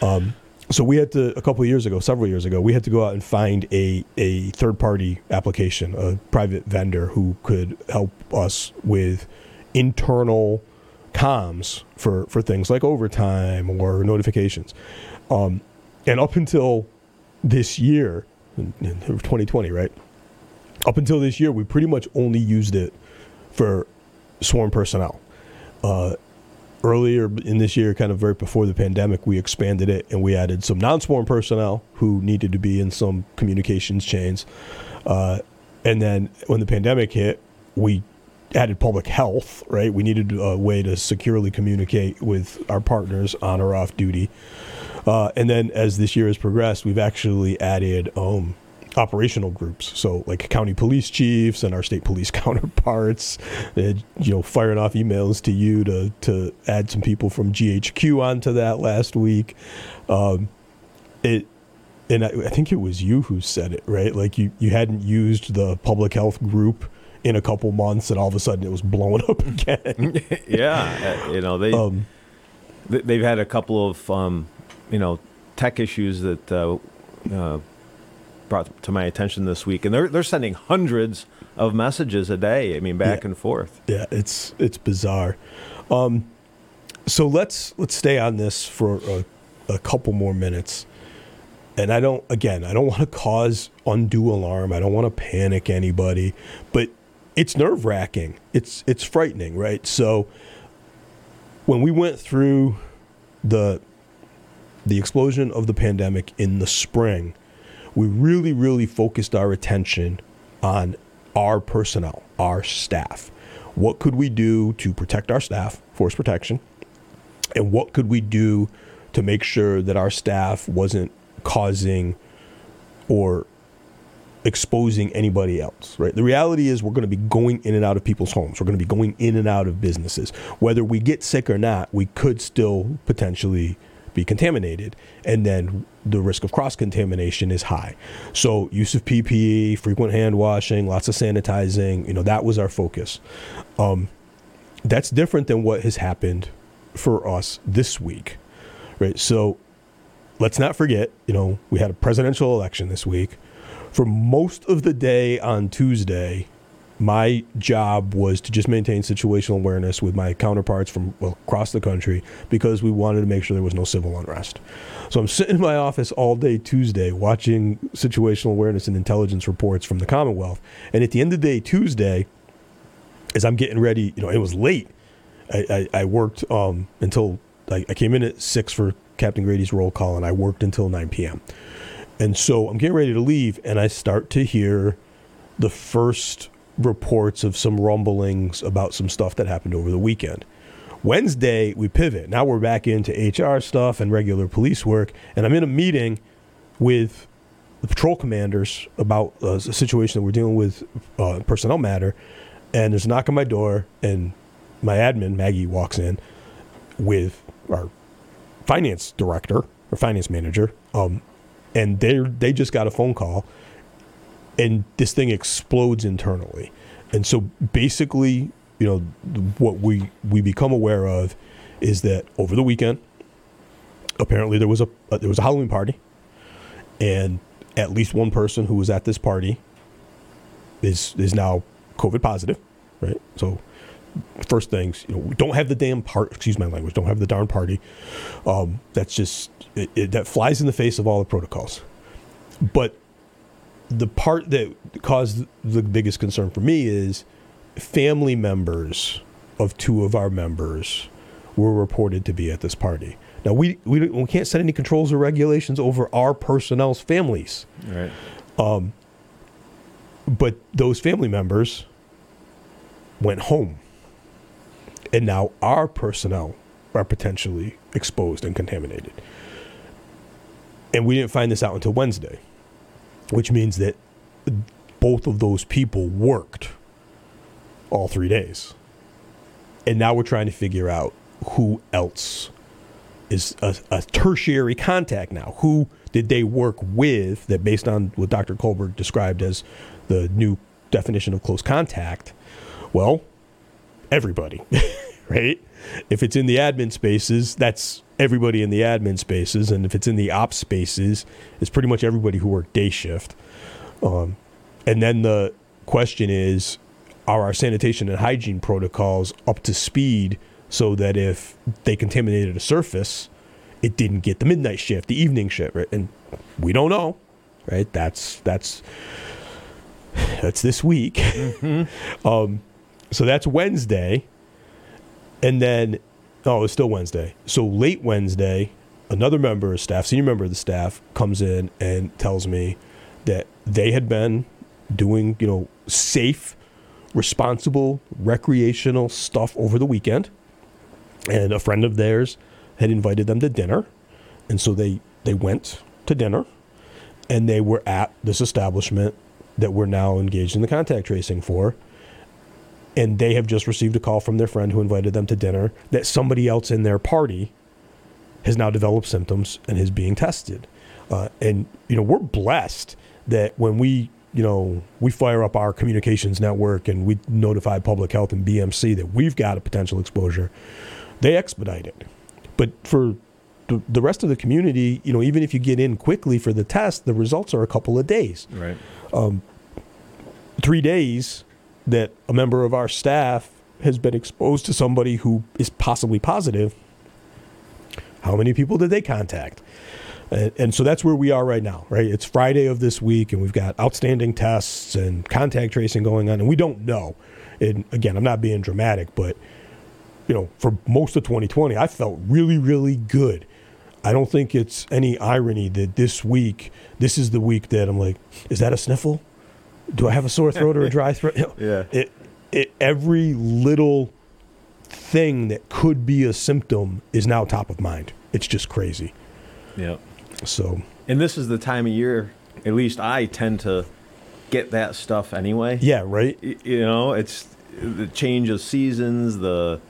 Um, so we had to a couple of years ago, several years ago, we had to go out and find a a third party application, a private vendor who could help us with internal comms for for things like overtime or notifications. Um, and up until this year, in, in 2020, right? Up until this year, we pretty much only used it for sworn personnel. Uh, earlier in this year, kind of right before the pandemic, we expanded it and we added some non-sworn personnel who needed to be in some communications chains. Uh, and then when the pandemic hit, we added public health. Right, we needed a way to securely communicate with our partners on or off duty. Uh, and then as this year has progressed, we've actually added um, operational groups. So like county police chiefs and our state police (laughs) counterparts, uh, you know, firing off emails to you to, to add some people from GHQ onto that last week. Um, it, and I, I think it was you who said it, right? Like you, you hadn't used the public health group in a couple months and all of a sudden it was blowing up (laughs) again. (laughs) yeah, uh, you know they um, they've had a couple of um, you know tech issues that uh, uh, brought to my attention this week, and they're they're sending hundreds of messages a day. I mean, back Yeah. and forth. Yeah, it's it's bizarre. Um, so let's let's stay on this for a, a couple more minutes. And I don't again, I don't want to cause undue alarm. I don't want to panic anybody, but it's nerve wracking. It's it's frightening, right? So when we went through the the explosion of the pandemic in the spring, we really, really focused our attention on our personnel, our staff. What could we do to protect our staff, force protection? And what could we do to make sure that our staff wasn't causing or exposing anybody else, right? The reality is we're going to be going in and out of people's homes. We're going to be going in and out of businesses. Whether we get sick or not, we could still potentially be contaminated. And then the risk of cross contamination is high. So, use of PPE, frequent hand washing, lots of sanitizing, you know, that was our focus. Um, that's different than what has happened for us this week, right? So, let's not forget, you know, we had a presidential election this week. For most of the day on Tuesday, my job was to just maintain situational awareness with my counterparts from well, across the country because we wanted to make sure there was no civil unrest. So I'm sitting in my office all day Tuesday watching situational awareness and intelligence reports from the Commonwealth. And at the end of the day Tuesday, as I'm getting ready, you know, it was late. I, I, I worked um, until I, I came in at six for Captain Grady's roll call, and I worked until 9 p.m. And so I'm getting ready to leave, and I start to hear the first reports of some rumblings about some stuff that happened over the weekend. Wednesday, we pivot. Now we're back into HR stuff and regular police work, and I'm in a meeting with the patrol commanders about uh, a situation that we're dealing with, uh, personnel matter. And there's a knock on my door, and my admin Maggie walks in with our finance director or finance manager, um, and they they just got a phone call, and this thing explodes internally, and so basically, you know, what we we become aware of is that over the weekend, apparently there was a uh, there was a Halloween party, and at least one person who was at this party is is now COVID positive, right? So first things, you know, we don't have the damn part. Excuse my language. Don't have the darn party. Um, that's just it, it, that flies in the face of all the protocols. But the part that caused the biggest concern for me is family members of two of our members were reported to be at this party. Now we we, we can't set any controls or regulations over our personnel's families Right. but those family members went home and now our personnel are potentially exposed and contaminated and we didn't find this out until wednesday which means that both of those people worked all three days and now we're trying to figure out who else is a, a tertiary contact now who did they work with that based on what Dr. Kulberg described as the new definition of close contact? Well, everybody, (laughs) right? If it's in the admin spaces, that's everybody in the admin spaces, and if it's in the ops spaces, it's pretty much everybody who worked day shift. Um, and then the question is, are our sanitation and hygiene protocols up to speed so that if they contaminated a surface, it didn't get the midnight shift, the evening shift, right? And we don't know, right? That's that's that's this week. (laughs) um, so that's Wednesday, and then oh, it's still Wednesday. So late Wednesday, another member of staff, senior member of the staff, comes in and tells me that they had been doing, you know, safe, responsible, recreational stuff over the weekend, and a friend of theirs had invited them to dinner, and so they they went to dinner, and they were at this establishment that we're now engaged in the contact tracing for. And they have just received a call from their friend who invited them to dinner that somebody else in their party has now developed symptoms and is being tested. Uh, and you know we're blessed that when we you know we fire up our communications network and we notify public health and BMC that we've got a potential exposure, they expedite it. But for the, the rest of the community, you know, even if you get in quickly for the test, the results are a couple of days Right. three days that a member of our staff has been exposed to somebody who is possibly positive, how many people did they contact? And, and so that's where we are right now, right? It's Friday of this week, and we've got outstanding tests and contact tracing going on, and we don't know. And again, I'm not being dramatic, but you know, for most of 2020, I felt really, really good. I don't think it's any irony that this week, this is the week that I'm like, is that a sniffle? Do I have a sore throat or a dry throat? (laughs) Yeah. It, it, every little thing that could be a symptom is now top of mind. It's just crazy. Yeah. So, And this is the time of year, at least I tend to get that stuff anyway. yeah, right? You know, it's the change of seasons, the,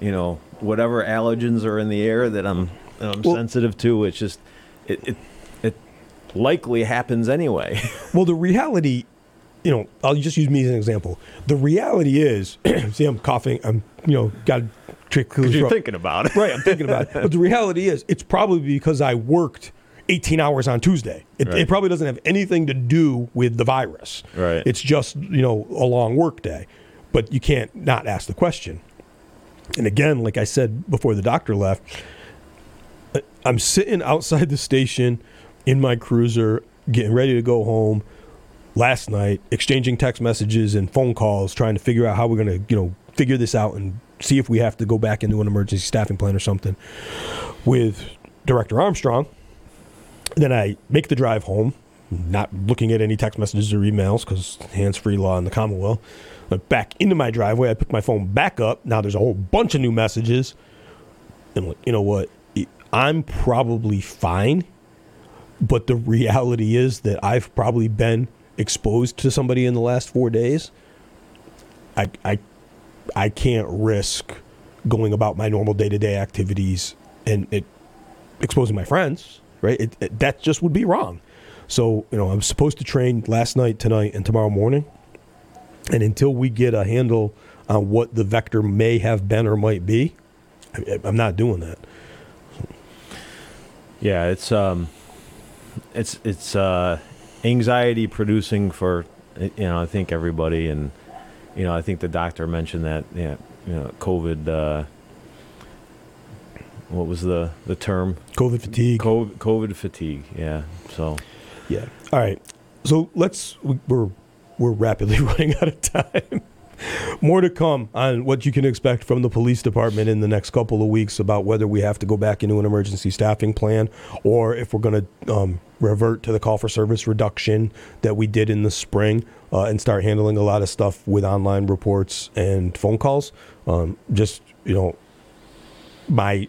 you know, whatever allergens are in the air that I'm, that I'm Well- sensitive to. It's just, it, it, it likely happens anyway. (laughs) Well, the reality, you know, I'll just use me as an example. The reality is, (clears throat) see, I'm coughing. I'm, you know, got a trick. clear You're thinking about it. Right, I'm thinking about it. But the reality is, it's probably because I worked 18 hours on Tuesday. It, Right. it probably doesn't have anything to do with the virus. Right. It's just, you know, a long work day. But you can't not ask the question. And again, like I said before the doctor left, I'm sitting outside the station in my cruiser, getting ready to go home last night, exchanging text messages and phone calls, trying to figure out how we're going to, you know, figure this out and see if we have to go back into an emergency staffing plan or something with Director Armstrong. Then I make the drive home, not looking at any text messages or emails because hands free law in the Commonwealth. But back into my driveway, I pick my phone back up. Now there's a whole bunch of new messages. And you know what? I'm probably fine but the reality is that I've probably been exposed to somebody in the last four days. I I I can't risk going about my normal day to day activities and it exposing my friends. Right? It, it, that just would be wrong. So you know, I'm supposed to train last night, tonight, and tomorrow morning. And until we get a handle on what the vector may have been or might be, I, I'm not doing that. Yeah, it's um, it's it's uh, anxiety producing for you know I think everybody and you know I think the doctor mentioned that yeah you know COVID uh, what was the the term COVID fatigue. COVID, COVID fatigue yeah so Yeah. All right. So let's we- we're we're rapidly (laughs) running out of time. (laughs) More to come on what you can expect from the police department in the next couple of weeks about whether we have to go back into an emergency staffing plan or if we're going to um, revert to the call for service reduction that we did in the spring uh, and start handling a lot of stuff with online reports and phone calls. Um, just you know, my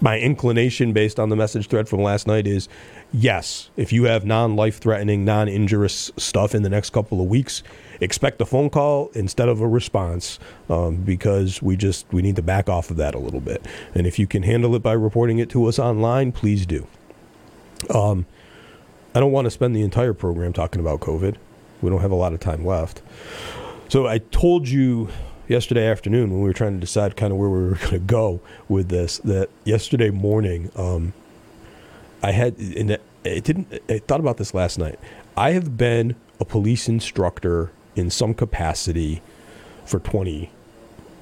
my inclination based on the message thread from last night is yes, if you have non life threatening, non injurious stuff in the next couple of weeks, expect a phone call instead of a response um, because we just we need to back off of that a little bit. And if you can handle it by reporting it to us online, please do. Um, I don't want to spend the entire program talking about COVID. We don't have a lot of time left. So I told you yesterday afternoon when we were trying to decide kind of where we were (laughs) going to go with this that yesterday morning um, I had and it it didn't I thought about this last night. I have been a police instructor in some capacity for 20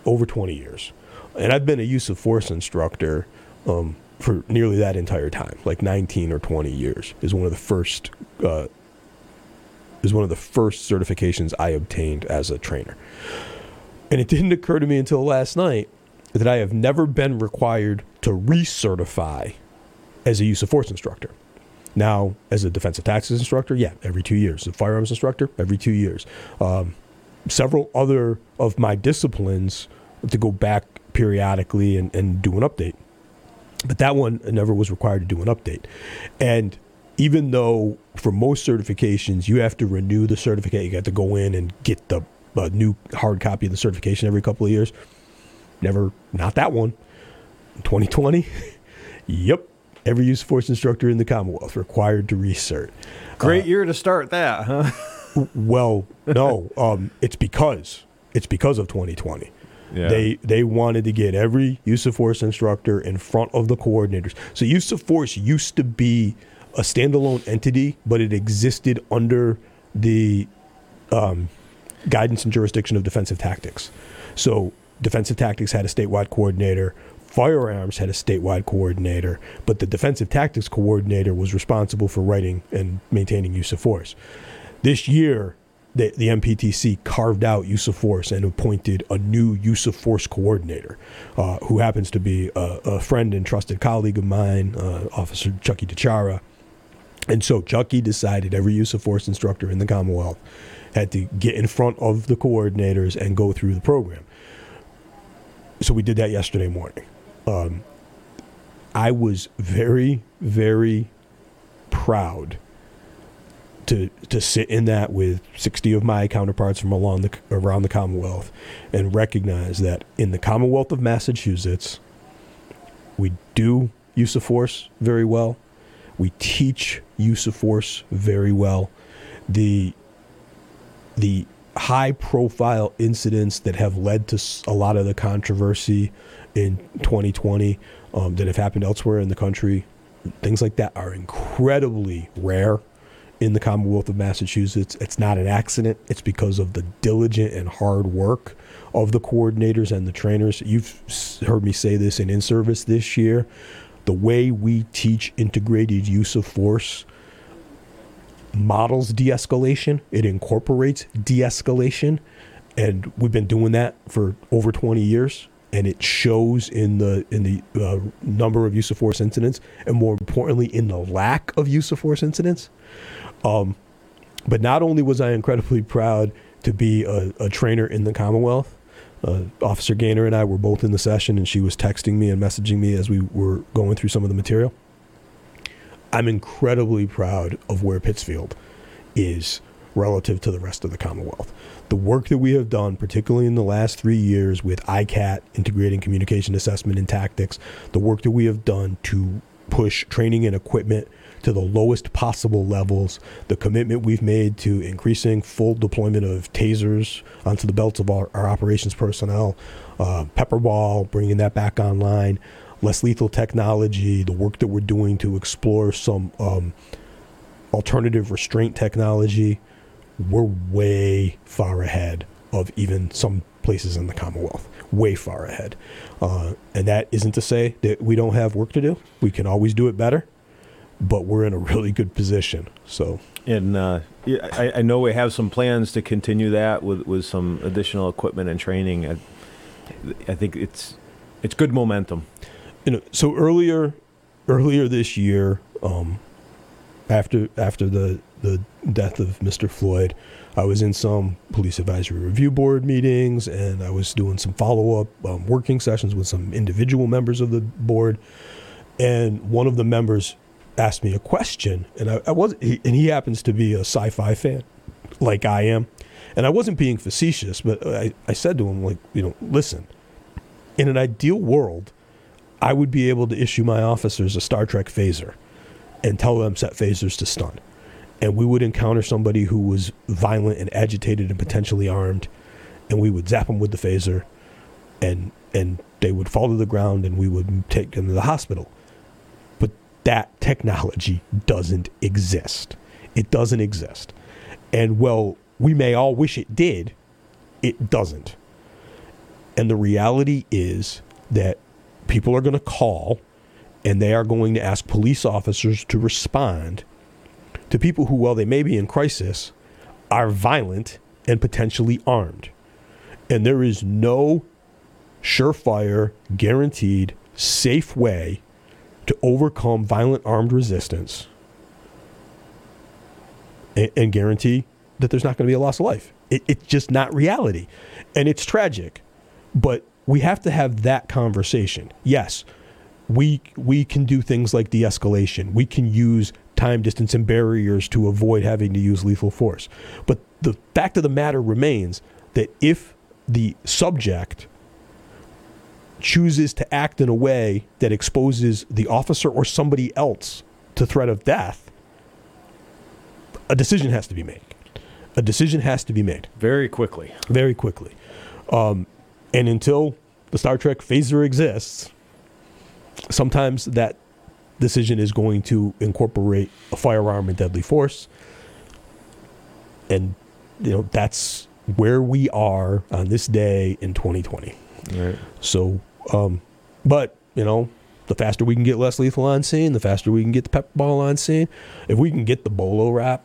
over 20 years. And I've been a use of force instructor um, for nearly that entire time, like 19 or 20 years. Is one of the first uh, is one of the first certifications I obtained as a trainer. And it didn't occur to me until last night that I have never been required to recertify as a use of force instructor. Now, as a defensive tactics instructor, yeah, every two years. A firearms instructor, every two years. Um, several other of my disciplines to go back periodically and, and do an update. But that one never was required to do an update. And even though for most certifications you have to renew the certificate, you got to go in and get the uh, new hard copy of the certification every couple of years. Never, not that one. 2020, (laughs) yep, every use of force instructor in the Commonwealth required to recert. Great year to start that, huh? (laughs) Well, no, um, it's because it's because of 2020. Yeah. They they wanted to get every use of force instructor in front of the coordinators. So use of force used to be a standalone entity, but it existed under the um, guidance and jurisdiction of defensive tactics. So defensive tactics had a statewide coordinator. Firearms had a statewide coordinator, but the defensive tactics coordinator was responsible for writing and maintaining use of force. This year, the, the MPTC carved out use of force and appointed a new use of force coordinator, uh, who happens to be a, a friend and trusted colleague of mine, uh, Officer Chucky DeChara. And so Chucky decided every use of force instructor in the Commonwealth had to get in front of the coordinators and go through the program. So we did that yesterday morning. Um, I was very, very proud to to sit in that with 60 of my counterparts from along the around the Commonwealth and recognize that in the Commonwealth of Massachusetts we do use of force very well. We teach use of force very well. The the high profile incidents that have led to a lot of the controversy in 2020 um, that have happened elsewhere in the country, things like that are incredibly rare in the Commonwealth of Massachusetts. It's not an accident, it's because of the diligent and hard work of the coordinators and the trainers. You've heard me say this in in service this year. The way we teach integrated use of force models de escalation, it incorporates de escalation. And we've been doing that for over 20 years. And it shows in the in the uh, number of use of force incidents, and more importantly, in the lack of use of force incidents. Um, but not only was I incredibly proud to be a, a trainer in the Commonwealth, uh, Officer Gaynor and I were both in the session, and she was texting me and messaging me as we were going through some of the material. I'm incredibly proud of where Pittsfield is relative to the rest of the Commonwealth. The work that we have done, particularly in the last three years with ICAT, integrating communication assessment and tactics, the work that we have done to push training and equipment to the lowest possible levels, the commitment we've made to increasing full deployment of tasers onto the belts of our, our operations personnel, uh, Pepperball, bringing that back online, less lethal technology, the work that we're doing to explore some um, alternative restraint technology, we're way far ahead of even some places in the Commonwealth. Way far ahead. Uh, and that isn't to say that we don't have work to do. We can always do it better, but we're in a really good position. So, And uh, I, I know we have some plans to continue that with, with some additional equipment and training. I, I think it's it's good momentum. you know, so earlier, earlier this year, um, after after the the death of Mr. Floyd, I was in some police advisory review board meetings, and I was doing some follow up um, working sessions with some individual members of the board. And one of the members asked me a question, and I, I was, he, and he happens to be a sci-fi fan, like I am, and I wasn't being facetious, but I, I said to him like, you know, listen, in an ideal world, I would be able to issue my officers a Star Trek phaser and tell them set phasers to stun. And we would encounter somebody who was violent and agitated and potentially armed, and we would zap them with the phaser, and and they would fall to the ground, and we would take them to the hospital. But that technology doesn't exist. It doesn't exist. And well, we may all wish it did, it doesn't. And the reality is that people are going to call and they are going to ask police officers to respond to people who, while they may be in crisis, are violent and potentially armed. And there is no surefire, guaranteed, safe way to overcome violent armed resistance and, and guarantee that there's not going to be a loss of life. It, it's just not reality. And it's tragic. But we have to have that conversation. Yes, we we can do things like de-escalation. We can use time, distance, and barriers to avoid having to use lethal force. But the fact of the matter remains that if the subject chooses to act in a way that exposes the officer or somebody else to threat of death, a decision has to be made. A decision has to be made Very quickly. very quickly. Um, and until the Star Trek phaser exists, sometimes that decision is going to incorporate a firearm and deadly force. And, you know, that's where we are on this day in 2020. Right. So, um, but, you know, the faster we can get less lethal on scene, the faster we can get the pep ball on scene. If we can get the BolaWrap,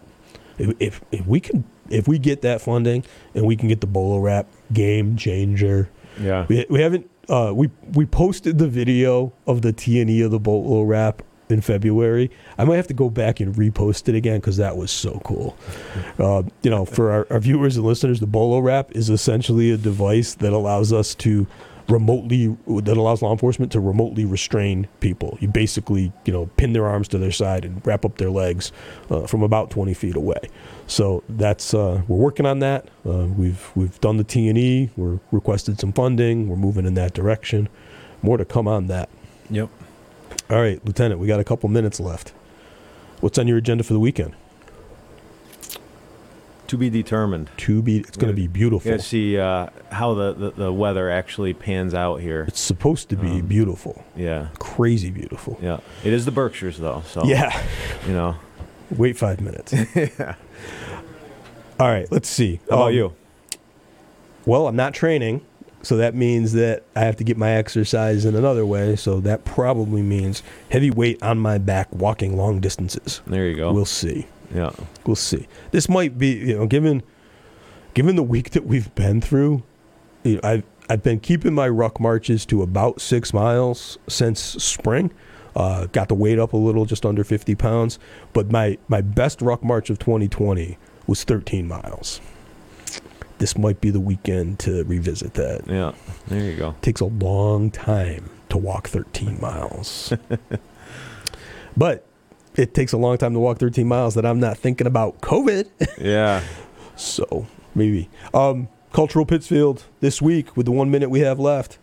if, if, if we can, if we get that funding and we can get the BolaWrap, game changer. Yeah. We, we haven't, uh, we, we posted the video of the T and E of the BolaWrap in February. I might have to go back and repost it again because that was so cool. Uh, you know, for our, our viewers and listeners, the BolaWrap is essentially a device that allows us to remotely that allows law enforcement to remotely restrain people. You basically, you know, pin their arms to their side and wrap up their legs uh, from about 20 feet away. So that's uh, we're working on that. Uh, we've we've done the T and E. We're requested some funding. We're moving in that direction. More to come on that. Yep. All right, Lieutenant, we got a couple minutes left. What's on your agenda for the weekend? To be determined. To be, it's going to be beautiful. Gotta see uh, how the, the, the weather actually pans out here. It's supposed to be Um, beautiful, Yeah. crazy beautiful. Yeah. It is the Berkshires, though. So, Yeah. you know. Wait five minutes. (laughs) yeah. All right, let's see. How about Um, you? Well, I'm not training, so that means that I have to get my exercise in another way. So that probably means heavy weight on my back, walking long distances. There you go. We'll see. Yeah. We'll see. This might be, you know, given given the week that we've been through, you know, I've I've been keeping my ruck marches to about six miles since spring. Uh, got the weight up a little, just under 50 pounds. But my my best ruck march of 2020 was 13 miles. This might be the weekend to revisit that. Yeah. There you go. takes a long time to walk 13 miles. (laughs) but it takes a long time to walk 13 miles that I'm not thinking about COVID. (laughs) Yeah. so maybe. Um, Cultural Pittsfield this week with the one minute we have left.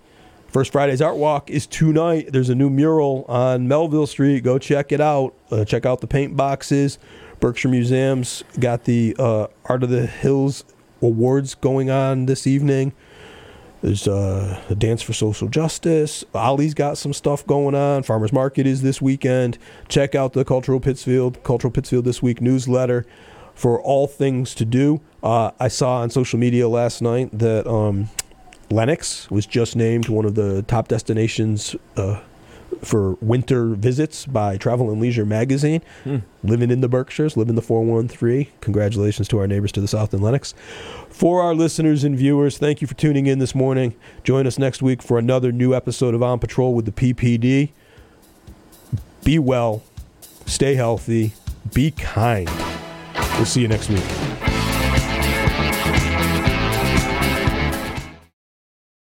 First Friday's Art Walk is tonight. There's a new mural on Melville Street. Go check it out. Uh, check out the paint boxes. Berkshire Museum's got the uh, Art of the Hills awards going on this evening. There's uh, a dance for social justice. Ollie's got some stuff going on. Farmers Market is this weekend. Check out the Cultural Pittsfield, Cultural Pittsfield This Week newsletter for all things to do. Uh, I saw on social media last night that um, Lenox was just named one of the top destinations uh, for winter visits by Travel and Leisure magazine. Hmm. Living in the Berkshires, living the 413. Congratulations to our neighbors to the south in Lenox. For our listeners and viewers, thank you for tuning in this morning. Join us next week for another new episode of On Patrol with the PPD. Be well, stay healthy, be kind. We'll see you next week.